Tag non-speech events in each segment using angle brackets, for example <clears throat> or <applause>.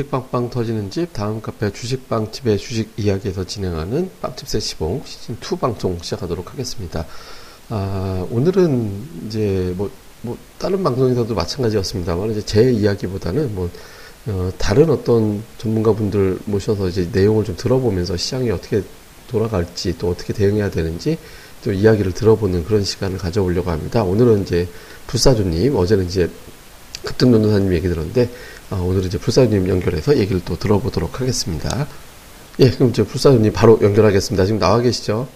예, 주식 빵빵 터지는 집, 다음 카페 주식 빵집의 주식 이야기에서 진행하는 빵집 세 시봉 시즌 2 방송 시작하도록 하겠습니다. 아, 오늘은 이제 뭐, 뭐, 다른 방송에서도 마찬가지였습니다만, 이제 제 이야기보다는 뭐, 어, 다른 어떤 전문가분들 모셔서 이제 내용을 좀 들어보면서 시장이 어떻게 돌아갈지 또 어떻게 대응해야 되는지 또 이야기를 들어보는 그런 시간을 가져보려고 합니다. 오늘은 이제 불사조님, 어제는 이제 급등 변호사님 얘기 들었는데, 아, 오늘은 이제 불사조님 연결해서 얘기를 또 들어보도록 하겠습니다. 예, 그럼 이제 불사조님 바로 연결하겠습니다. 지금 나와 계시죠?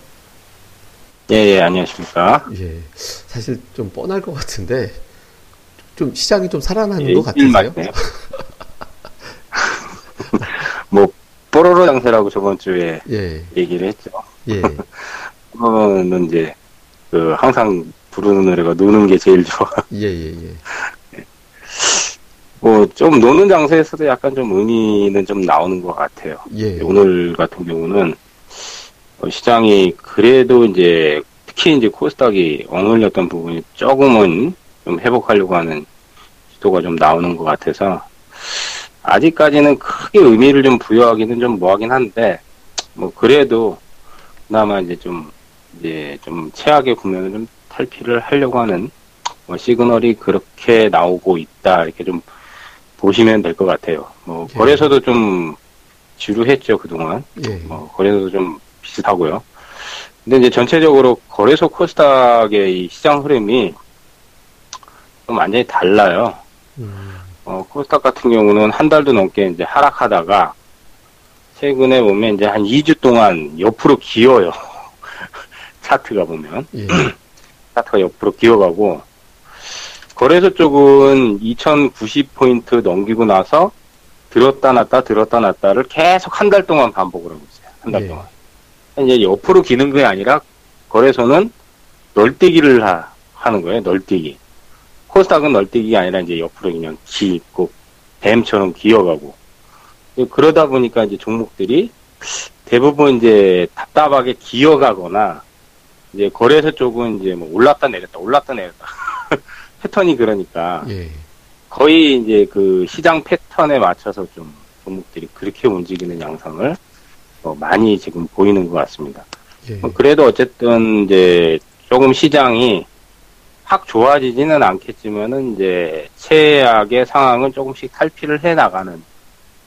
예, 예, 안녕하십니까. 예, 사실 좀 뻔할 것 같은데, 좀 시장이 좀 살아나는 예, 것 같으세요? <laughs> 뭐, 뽀로로 장세라고 저번 주에 예. 얘기를 했죠. 예. <laughs> 그거는 이제, 그, 항상 부르는 노래가 노는 게 제일 좋아. 예, 예, 예. 뭐, 좀 노는 장소에서도 약간 좀 의미는 좀 나오는 것 같아요. 예. 오늘 같은 경우는 어, 시장이 그래도 이제 특히 이제 코스닥이 엉을렸던 부분이 조금은 좀 회복하려고 하는 시도가 좀 나오는 것 같아서 아직까지는 크게 의미를 좀 부여하기는 좀 뭐하긴 한데 뭐 그래도 그나마 이제 좀 이제 좀 최악의 국면을 좀 탈피를 하려고 하는 뭐 시그널이 그렇게 나오고 있다 이렇게 좀 보시면 될 것 같아요. 뭐 예. 거래소도 좀 지루했죠 그동안. 예. 뭐 거래소도 좀 비슷하고요. 근데 이제 전체적으로 거래소 코스닥의 이 시장 흐름이 좀 완전히 달라요. 음. 어, 코스닥 같은 경우는 한 달도 넘게 이제 하락하다가 최근에 보면 이제 한 2주 동안 옆으로 기어요. <laughs> 차트가 보면. 예. <clears throat> 차트가 옆으로 기어가고 거래소 쪽은 2090포인트 넘기고 나서 들었다 놨다 들었다 놨다를 계속 한 달 동안 반복을 하고 있어요. 한 달 예. 동안. 이제 옆으로 기는 게 아니라 거래소는 널뛰기를 하, 하는 거예요. 널뛰기. 코스닥은 널뛰기가 아니라 이제 옆으로 그냥 기고 뱀처럼 기어가고 그러다 보니까 이제 종목들이 대부분 이제 답답하게 기어가거나 이제 거래소 쪽은 이제 뭐 올랐다 내렸다 올랐다 내렸다 패턴이 그러니까 예. 거의 이제 그 시장 패턴에 맞춰서 좀 종목들이 그렇게 움직이는 양상을 어 많이 지금 보이는 것 같습니다. 예. 어 그래도 어쨌든 이제 조금 시장이 확 좋아지지는 않겠지만은 이제 최악의 상황은 조금씩 탈피를 해 나가는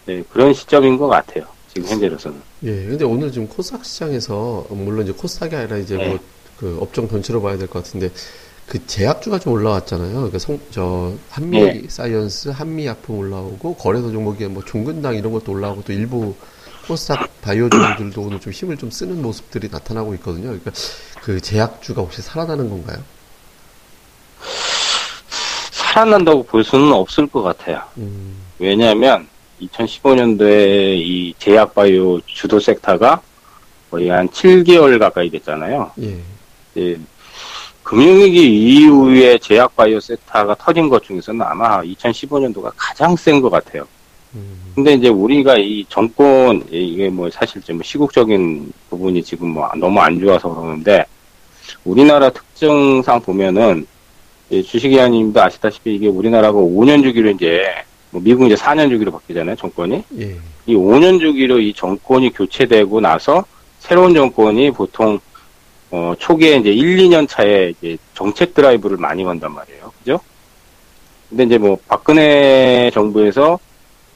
네, 그런 시점인 것 같아요. 지금 현재로서는. 예, 근데 오늘 지금 코스닥 시장에서 물론 이제 코스닥이 아니라 이제 네. 뭐그 업종 전체로 봐야 될 것 같은데 그 제약주가 좀 올라왔잖아요. 그러니까 성, 저 한미 네. 사이언스, 한미 약품 올라오고 거래소 종목에 뭐 종근당 이런 것도 올라오고 또 일부 코스닥 바이오 종들도 오늘 좀 힘을 좀 쓰는 모습들이 나타나고 있거든요. 그러니까 그 제약주가 혹시 살아나는 건가요? 살아난다고 볼 수는 없을 것 같아요. 음. 왜냐하면 2015년도에 이 제약 바이오 주도 섹터가 거의 한 7개월 가까이 됐잖아요. 예. 예 금융위기 이후에 제약 바이오 섹터가 터진 것 중에서는 아마 2015년도가 가장 센 것 같아요. 음. 근데 이제 우리가 이 정권 이게 뭐 사실 좀 시국적인 부분이 지금 뭐 너무 안 좋아서 그러는데 우리나라 특징상 보면은 주식이아님도 아시다시피 이게 우리나라가 5년 주기로 이제 뭐 미국 이제 4년 주기로 바뀌잖아요 정권이 예. 이 5년 주기로 이 정권이 교체되고 나서 새로운 정권이 보통 어, 초기에 이제 1, 2년 차에 이제 정책 드라이브를 많이 건단 말이에요. 그죠? 근데 이제 뭐 박근혜 정부에서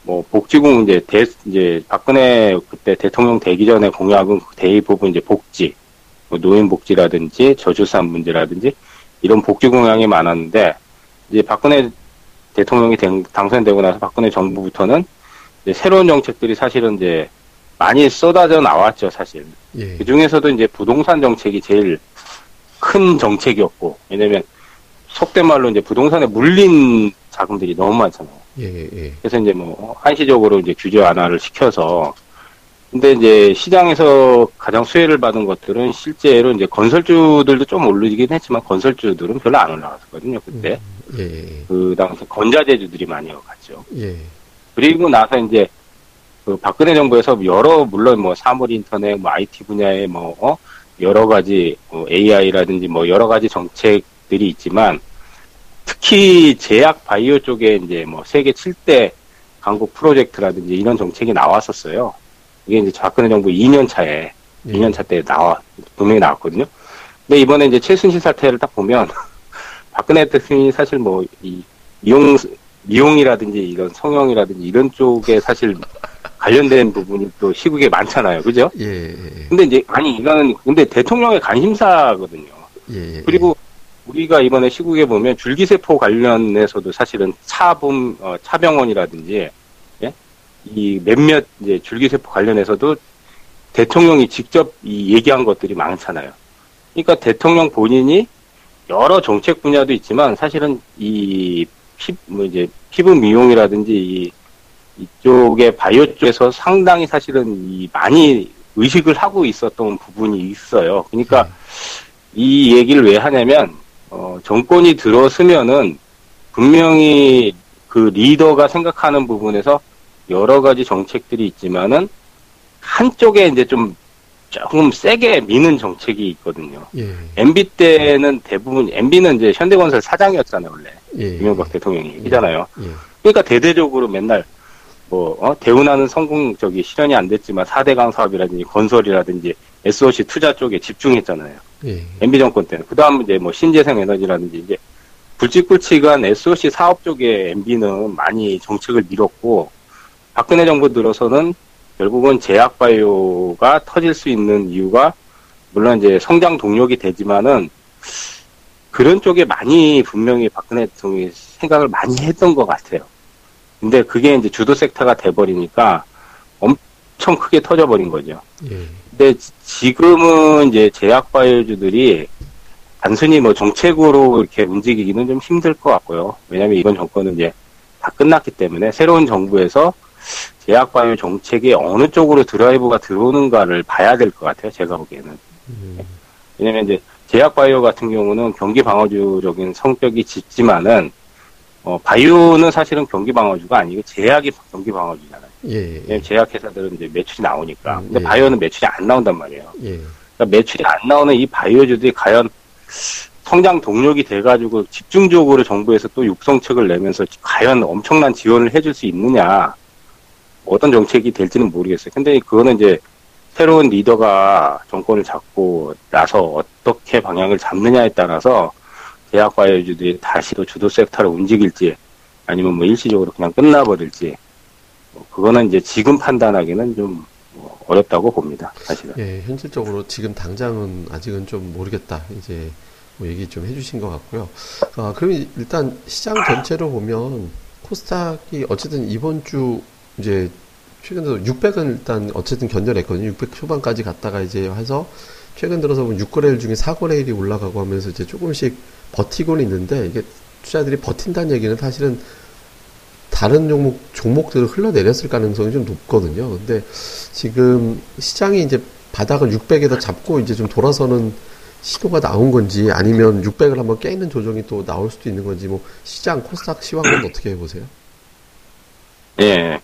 뭐 복지공 이제 대, 이제 박근혜 그때 대통령 되기 전에 공약은 대부분 이제 복지, 뭐 노인 복지라든지 저출산 문제라든지 이런 복지 공약이 많았는데 이제 박근혜 대통령이 당선되고 나서 박근혜 정부부터는 새로운 정책들이 사실은 이제 많이 쏟아져 나왔죠, 사실. 예. 그 중에서도 이제 부동산 정책이 제일 큰 정책이었고, 왜냐면 속된 말로 이제 부동산에 물린 자금들이 너무 많잖아요. 예, 예. 그래서 이제 뭐 한시적으로 이제 규제 완화를 시켜서 근데 이제 시장에서 가장 수혜를 받은 것들은 실제로 이제 건설주들도 좀 오르긴 했지만 건설주들은 별로 안 올라갔었거든요 그때 음, 예, 예. 그 당시 건자재주들이 많이 갔죠. 예. 그리고 나서 이제 그 박근혜 정부에서 여러 물론 뭐 사물 인터넷, 뭐 IT 분야에 뭐 어? 여러 가지 뭐 AI라든지 뭐 여러 가지 정책들이 있지만 특히 제약 바이오 쪽에 이제 뭐 세계 7대 강국 프로젝트라든지 이런 정책이 나왔었어요. 이게 이제 박근혜 정부 2년 차에 예. 2년 차 때 나와 분명히 나왔거든요. 근데 이번에 이제 최순실 사태를 딱 보면 <laughs> 박근혜 대통령이 사실 뭐이 이용 미용이라든지 이런 성형이라든지 이런 쪽에 사실 관련된 부분이 또 시국에 많잖아요. 그죠? 예, 예. 예. 근데 이제, 아니, 이거는, 근데 대통령의 관심사거든요. 예, 예. 그리고 우리가 이번에 시국에 보면 줄기세포 관련해서도 사실은 차범, 어, 차병원이라든지, 예? 이 몇몇 이제 줄기세포 관련해서도 대통령이 직접 이 얘기한 것들이 많잖아요. 그러니까 대통령 본인이 여러 정책 분야도 있지만 사실은 이 피, 뭐 이제 피부 미용이라든지 이 이쪽에 바이오 쪽에서 상당히 사실은 이 많이 의식을 하고 있었던 부분이 있어요. 그러니까 네. 이 얘기를 왜 하냐면 어, 정권이 들어서면은 분명히 그 리더가 생각하는 부분에서 여러 가지 정책들이 있지만은 한쪽에 이제 좀 조금 세게 미는 정책이 있거든요. 예. MB 때는 대부분 MB는 이제 현대건설 사장이었잖아요 원래 예. 이명박 대통령이 이잖아요. 예. 그러니까 대대적으로 맨날 뭐 어? 대운하는 성공 저기 실현이 안 됐지만 4대강 사업이라든지 건설이라든지 SOC 투자 쪽에 집중했잖아요. 예. MB 정권 때는 그다음 이제 뭐 신재생 에너지라든지 이제 굵직굵직한 SOC 사업 쪽에 MB는 많이 정책을 밀었고 박근혜 정부 들어서는 결국은 제약바이오가 터질 수 있는 이유가 물론 이제 성장 동력이 되지만은 그런 쪽에 많이 분명히 박근혜 대통령이 생각을 많이 했던 것 같아요. 근데 그게 이제 주도 섹터가 돼버리니까 엄청 크게 터져버린 거죠. 예. 근데 지금은 이제 제약 바이오주들이 단순히 뭐 정책으로 이렇게 움직이기는 좀 힘들 것 같고요. 왜냐하면 이번 정권은 이제 다 끝났기 때문에 새로운 정부에서 제약 바이오 정책이 어느 쪽으로 드라이브가 들어오는가를 봐야 될 것 같아요. 제가 보기에는. 음. 왜냐면 이제 제약 바이오 같은 경우는 경기 방어주적인 성격이 짙지만은 어, 바이오는 사실은 경기 방어주가 아니고 제약이 경기 방어주잖아요. 예, 예. 제약 회사들은 이제 매출이 나오니까. 음, 근데 예. 바이오는 매출이 안 나온단 말이에요. 예. 그러니까 매출이 안 나오는 이 바이오주들이 과연 성장 동력이 돼가지고 집중적으로 정부에서 또 육성책을 내면서 과연 엄청난 지원을 해줄 수 있느냐. 어떤 정책이 될지는 모르겠어요. 근데 그거는 이제 새로운 리더가 정권을 잡고 나서 어떻게 방향을 잡느냐에 따라서 대학과외주들이 다시 또 주도 섹터를 움직일지 아니면 뭐 일시적으로 그냥 끝나버릴지 뭐 그거는 이제 지금 판단하기는 좀뭐 어렵다고 봅니다. 사실은. 예, 현실적으로 지금 당장은 아직은 좀 모르겠다. 이제 뭐 얘기 좀 해주신 것 같고요. 아, 그럼 일단 시장 전체로 보면 코스닥이 어쨌든 이번 주 이제 최근 들어 600은 일단 어쨌든 견뎌냈거든요. 600 초반까지 갔다가 이제 해서 최근 들어서 보면 6거래일 중에 4거래일이 올라가고 하면서 이제 조금씩 버티고는 있는데 이게 투자들이 버틴다는 얘기는 사실은 다른 종목 종목들을 흘러내렸을 가능성이 좀 높거든요. 근데 지금 시장이 이제 바닥을 600에다 잡고 이제 좀 돌아서는 시도가 나온 건지 아니면 600을 한번 깨는 조정이 또 나올 수도 있는 건지 뭐 시장 코스닥 시황은 어떻게 해보세요? 예.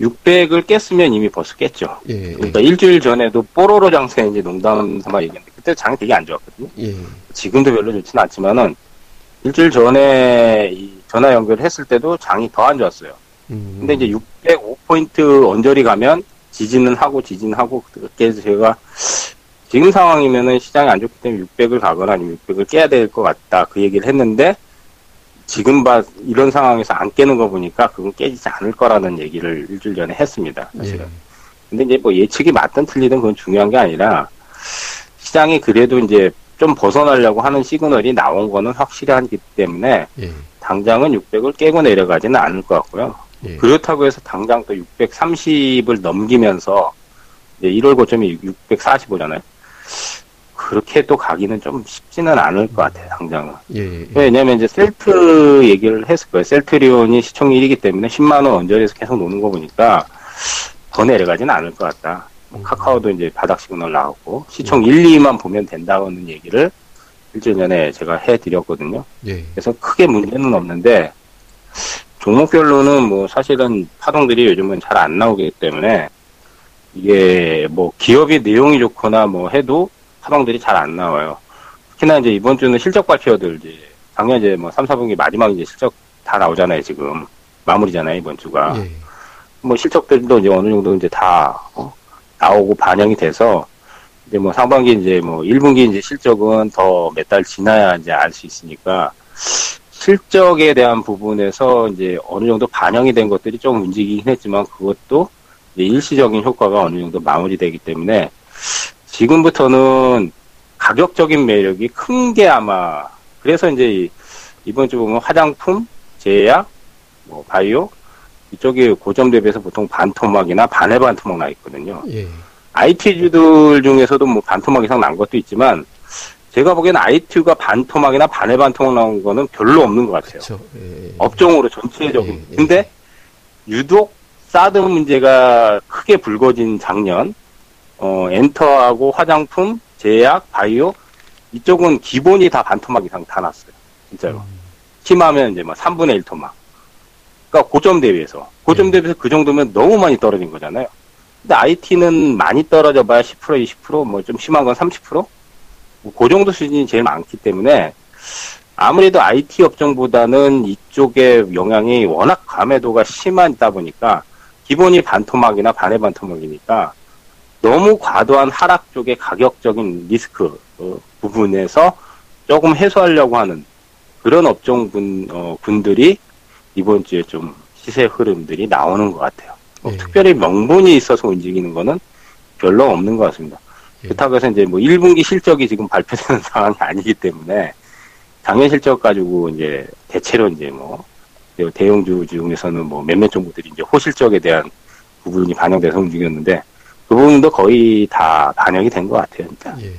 600을 깼으면 이미 벌써 깼죠. 예, 예. 그러니까 일주일 전에도 뽀로로 장세 이제 농담 삼아 얘기했는데 그때 장이 되게 안 좋았거든요. 예. 지금도 별로 좋지는 않지만은 일주일 전에 이 전화 연결했을 때도 장이 더 안 좋았어요. 음. 근데 이제 605포인트 언저리 가면 지진은 하고 지진하고 그렇게 제가 지금 상황이면은 시장이 안 좋기 때문에 600을 가거나 아니면 600을 깨야 될 것 같다 그 얘기를 했는데 지금 봐 이런 상황에서 안 깨는 거 보니까 그건 깨지지 않을 거라는 얘기를 일주일 전에 했습니다. 사실은. 예. 근데 이제 뭐 예측이 맞든 틀리든 그건 중요한 게 아니라 시장이 그래도 이제 좀 벗어나려고 하는 시그널이 나온 거는 확실하기 때문에 예. 당장은 600을 깨고 내려가지는 않을 것 같고요. 예. 그렇다고 해서 당장 또 630을 넘기면서 이제 1월 고점이 645잖아요. 그렇게 또 가기는 좀 쉽지는 않을 것 같아요, 당장은. 예, 예. 왜냐면 이제 셀트 얘기를 했을 거예요. 셀트리온이 시총 1이기 때문에 10만원 언저리에서 계속 노는 거 보니까 더 내려가지는 않을 것 같다. 뭐 카카오도 이제 바닥 시그널 나왔고 시총 1, 2만 보면 된다는 얘기를 일주일 전에 제가 해드렸거든요. 예. 그래서 크게 문제는 없는데 종목별로는 뭐 사실은 파동들이 요즘은 잘 안 나오기 때문에 이게 뭐 기업이 내용이 좋거나 뭐 해도 파동들이 잘 안 나와요. 특히나 이제 이번 주는 실적 발표들 이제 작년 이제 뭐 3, 4분기 마지막 이제 실적 다 나오잖아요 지금. 마무리잖아요, 이번 주가. 예. 뭐 실적들도 이제 어느 정도 이제 다 어, 나오고 반영이 돼서 이제 뭐 상반기 이제 뭐 1분기 이제 실적은 더 몇 달 지나야 이제 알 수 있으니까 실적에 대한 부분에서 이제 어느 정도 반영이 된 것들이 좀 움직이긴 했지만 그것도 일시적인 효과가 어느 정도 마무리되기 때문에 지금부터는 가격적인 매력이 큰 게 아마 그래서 이제 이번 주 보면 화장품, 제약, 뭐 바이오 이쪽이 고점 대비해서 보통 반 토막이나 반의 반 토막 나 있거든요. 예. IT주들 중에서도 뭐 반 토막 이상 난 것도 있지만 제가 보기에는 IT가 반 토막이나 반의 반 토막 나온 거는 별로 없는 것 같아요. 예. 업종으로 전체적인. 예. 예. 근데 유독 사드 문제가 크게 불거진 작년 어, 엔터하고 화장품, 제약, 바이오 이쪽은 기본이 다 반토막 이상 다 났어요. 진짜로. 음. 심하면 이제 뭐 3분의 1 토막. 그러니까 고점 대비해서. 고점 네. 대비해서 그 정도면 너무 많이 떨어진 거잖아요. 근데 IT는 많이 떨어져 봐야 10% 20%뭐 좀 심한 건 30%? 뭐그 정도 수준이 제일 많기 때문에 아무래도 IT 업종보다는 이쪽의 영향이 워낙 감해도가 심하다 보니까 기본이 반토막이나 반의 반토막이니까 너무 과도한 하락 쪽의 가격적인 리스크 어, 부분에서 조금 해소하려고 하는 그런 업종 분, 어, 분들이 이번 주에 좀 시세 흐름들이 나오는 것 같아요. 뭐 예. 특별히 명분이 있어서 움직이는 거는 별로 없는 것 같습니다. 예. 그렇다고 해서 이제 뭐 1분기 실적이 지금 발표되는 <laughs> 상황이 아니기 때문에 작년 실적 가지고 이제 대체로 이제 뭐 대형주 중에서는 뭐 몇몇 종목들이 이제 호실적에 대한 부분이 반영돼서 움직였는데 그 부분도 거의 다 반영이 된 것 같아요, 진짜. 예.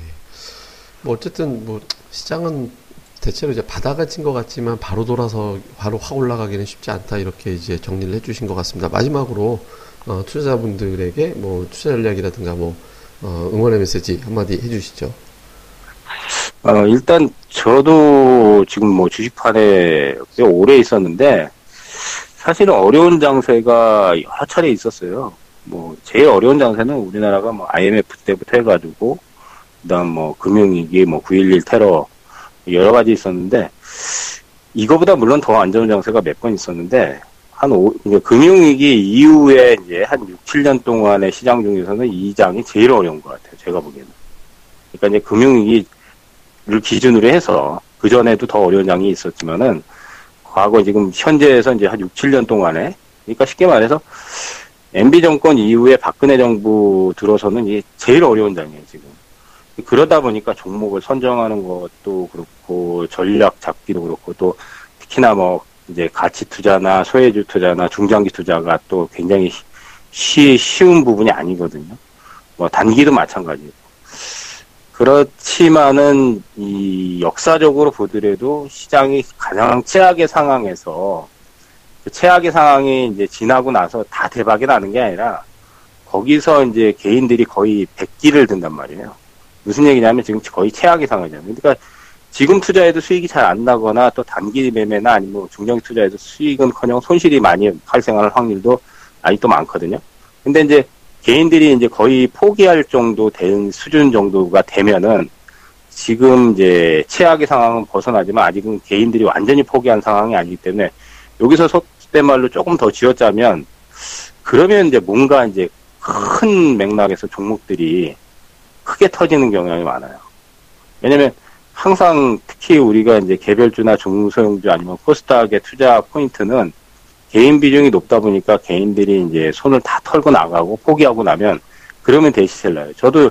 뭐 어쨌든 뭐 시장은 대체로 이제 바다가 친것 같지만 바로 돌아서 바로 확 올라가기는 쉽지 않다 이렇게 이제 정리를 해주신 것 같습니다. 마지막으로 어, 투자자분들에게 뭐 투자 전략이라든가 뭐 어, 응원의 메시지 한마디 해주시죠. 어, 일단 저도 지금 뭐 주식판에 꽤 오래 있었는데 사실은 어려운 장세가 여러 차례 있었어요. 뭐 제일 어려운 장세는 우리나라가 뭐 IMF 때부터 해가지고 그다음 뭐 금융위기, 뭐 9.11 테러 여러 가지 있었는데 이거보다 물론 더 안 좋은 장세가 몇 번 있었는데 한 오, 이제 금융위기 이후에 이제 한 6, 7년 동안의 시장 중에서는 이 장이 제일 어려운 것 같아요. 제가 보기에는. 그러니까 이제 금융위기를 기준으로 해서 그 전에도 더 어려운 장이 있었지만은 과거 지금 현재에서 이제 한 6, 7년 동안에 그러니까 쉽게 말해서 MB 정권 이후에 박근혜 정부 들어서는 이게 제일 어려운 장이에요 지금. 그러다 보니까 종목을 선정하는 것도 그렇고 전략 잡기도 그렇고 또 특히나 뭐 이제 가치 투자나 소외주 투자나 중장기 투자가 또 굉장히 쉬, 쉬운 부분이 아니거든요. 뭐 단기도 마찬가지고. 그렇지만은 이 역사적으로 보더라도 시장이 가장 최악의 상황에서 그 최악의 상황이 이제 지나고 나서 다 대박이 나는 게 아니라 거기서 이제 개인들이 거의 백기를 든단 말이에요. 무슨 얘기냐면 지금 거의 최악의 상황이잖아요. 그러니까 지금 투자해도 수익이 잘 안 나거나 또 단기 매매나 아니면 중장기 투자해도 수익은커녕 손실이 많이 발생할 확률도 아직도 많거든요. 근데 이제 개인들이 이제 거의 포기할 정도 된 수준 정도가 되면은 지금 이제 최악의 상황은 벗어나지만 아직은 개인들이 완전히 포기한 상황이 아니기 때문에 여기서 속된 말로 조금 더 쥐어짜면 그러면 이제 뭔가 이제 큰 맥락에서 종목들이 크게 터지는 경향이 많아요. 왜냐면 항상 특히 우리가 이제 개별주나 중소형주 아니면 코스닥의 투자 포인트는 개인 비중이 높다 보니까 개인들이 이제 손을 다 털고 나가고 포기하고 나면 그러면 대시셀러요. 저도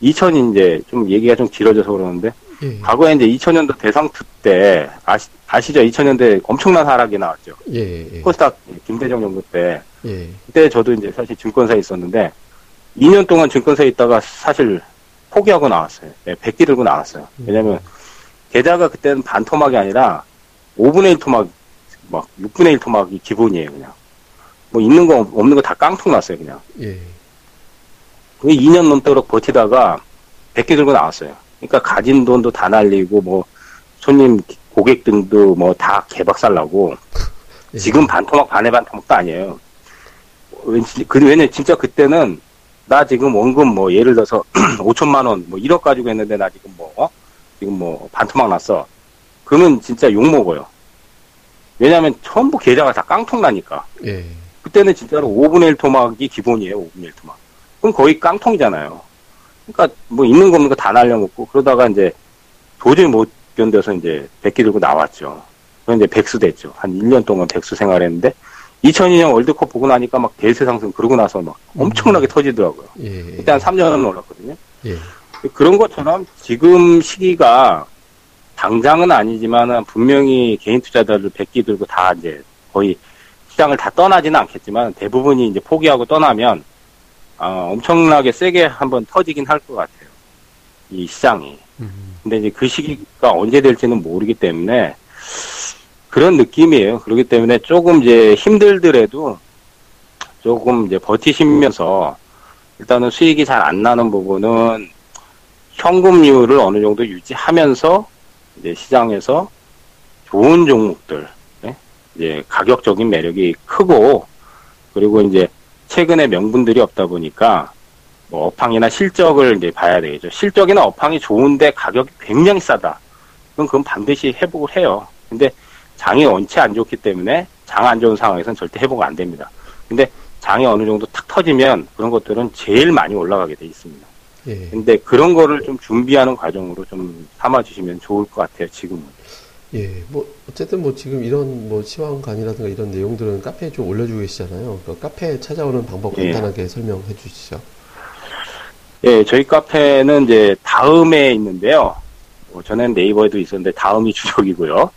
2000 이제 좀 얘기가 좀 길어져서 그러는데 예. 과거에 이제 2000년도 대상투 때 아시, 아시죠? 2000년대 엄청난 하락이 나왔죠. 예, 예. 코스닥 김대정 정부 때 예. 그때 저도 이제 사실 증권사에 있었는데 2년 동안 증권사에 있다가 사실 포기하고 나왔어요. 네, 100기 들고 나왔어요. 음. 왜냐면, 게다가 그때는 반 토막이 아니라 5분의 1 토막, 막 6분의 1 토막이 기본이에요, 그냥. 뭐 있는 거, 없는 거 다 깡통 났어요, 그냥. 예. 2년 넘도록 버티다가 100개 들고 나왔어요. 그러니까 가진 돈도 다 날리고, 뭐, 손님, 고객 등도 뭐 다 개박살 나고, 예. 지금 반토막, 반의 반토막도 아니에요. 왠지, 그, 왜냐, 진짜 그때는 나 지금 원금 뭐 예를 들어서 <clears throat> 5천만 원 뭐 1억 가지고 했는데 나 지금 뭐 어? 지금 뭐 반토막 났어. 그러면 진짜 욕 먹어요. 왜냐하면 전부 계좌가 다 깡통 나니까. 예. 그때는 진짜로 5분의 1 토막이 기본이에요. 5분의 1 토막. 그럼 거의 깡통이잖아요. 그러니까 뭐 있는 거 없는 거 다 날려먹고 그러다가 이제 도저히 못 견뎌서 이제 백기 들고 나왔죠. 그래서 이제 백수 됐죠. 한 1년 동안 백수 생활했는데 2002년 월드컵 보고 나니까 막 대세 상승 그러고 나서 막 엄청나게 음. 터지더라고요. 예. 그때 한 3년은 올랐거든요. 예. 그런 것처럼 지금 시기가 당장은 아니지만 분명히 개인 투자자들 백기 들고 다 이제 거의 시장을 다 떠나지는 않겠지만 대부분이 이제 포기하고 떠나면 어, 엄청나게 세게 한번 터지긴 할 것 같아요. 이 시장이. 음. 근데 이제 그 시기가 언제 될지는 모르기 때문에 그런 느낌이에요. 그렇기 때문에 조금 이제 힘들더라도 조금 이제 버티시면서 일단은 수익이 잘 안 나는 부분은 현금률을 어느 정도 유지하면서 이제 시장에서 좋은 종목들, 네? 이제 가격적인 매력이 크고 그리고 이제 최근에 명분들이 없다 보니까 뭐 업황이나 실적을 이제 봐야 되겠죠. 실적이나 업황이 좋은데 가격이 굉장히 싸다. 그럼 그건 반드시 회복을 해요. 근데 장이 원체 안 좋기 때문에 장 안 좋은 상황에서는 절대 회복 안 됩니다. 근데 장이 어느 정도 탁 터지면 그런 것들은 제일 많이 올라가게 돼 있습니다. 예. 근데 그런 거를 좀 준비하는 과정으로 좀 삼아 주시면 좋을 것 같아요, 지금은. 예, 뭐, 어쨌든 뭐 지금 이런 뭐 시황관이라든가 이런 내용들은 카페에 좀 올려주고 계시잖아요. 그 카페에 찾아오는 방법 예. 간단하게 예. 설명해 주시죠. 예, 저희 카페는 이제 다음에 있는데요. 뭐 전엔 네이버에도 있었는데 다음이 <laughs> 주력이고요.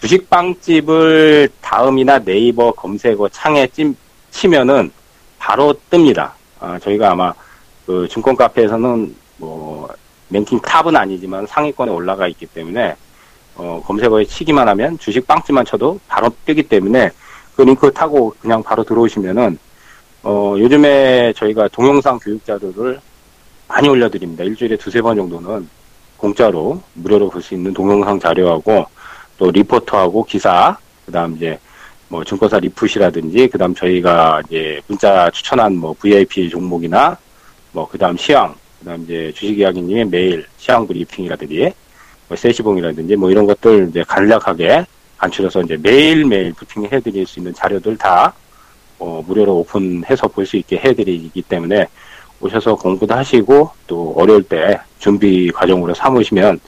주식빵집을 다음이나 네이버 검색어 창에 찜, 치면은 바로 뜹니다. 아, 저희가 아마 그 증권 카페에서는 뭐 랭킹 탑은 아니지만 상위권에 올라가 있기 때문에 어, 검색어에 치기만 하면 주식 빵집만 쳐도 바로 뜨기 때문에 그 링크 타고 그냥 바로 들어오시면은 어, 요즘에 저희가 동영상 교육 자료를 많이 올려드립니다. 일주일에 두세 번 정도는 공짜로 무료로 볼 수 있는 동영상 자료하고 또 리포터하고 기사, 그 다음 이제 뭐 증권사 리포트라든지, 그 다음 저희가 이제 문자 추천한 뭐 VIP 종목이나 뭐 그 다음 시황, 그 다음 이제 주식 이야기님의 매일 시황 브리핑이라든지, 뭐 세시봉이라든지 뭐 이런 것들 이제 간략하게 간추려서 이제 매일매일 브리핑 해 드릴 수 있는 자료들 다 어, 무료로 오픈해서 볼 수 있게 해드리기 때문에 오셔서 공부도 하시고 또 어려울 때 준비 과정으로 삼으시면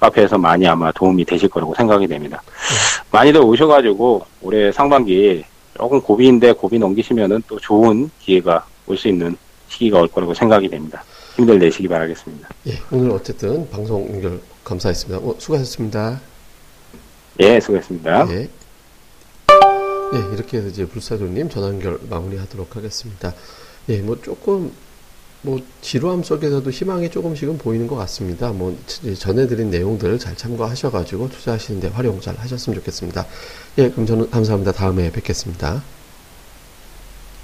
카페에서 많이 아마 도움이 되실 거라고 생각이 됩니다. 네. 많이들 오셔가지고 올해 상반기 조금 고비인데 고비 넘기시면은 또 좋은 기회가 올 수 있는 시기가 올 거라고 생각이 됩니다. 힘들 내시기 바라겠습니다. 예, 오늘 어쨌든 방송 연결 감사했습니다. 어, 수고하셨습니다. 예, 수고했습니다. 예. 예, 이렇게 해서 이제 불사조님 전화 연결 마무리하도록 하겠습니다. 예, 뭐 조금 뭐 지루함 속에서도 희망이 조금씩은 보이는 것 같습니다. 뭐 전해드린 내용들 잘 참고하셔가지고 투자하시는데 활용 잘 하셨으면 좋겠습니다. 예, 그럼 저는 감사합니다. 다음에 뵙겠습니다.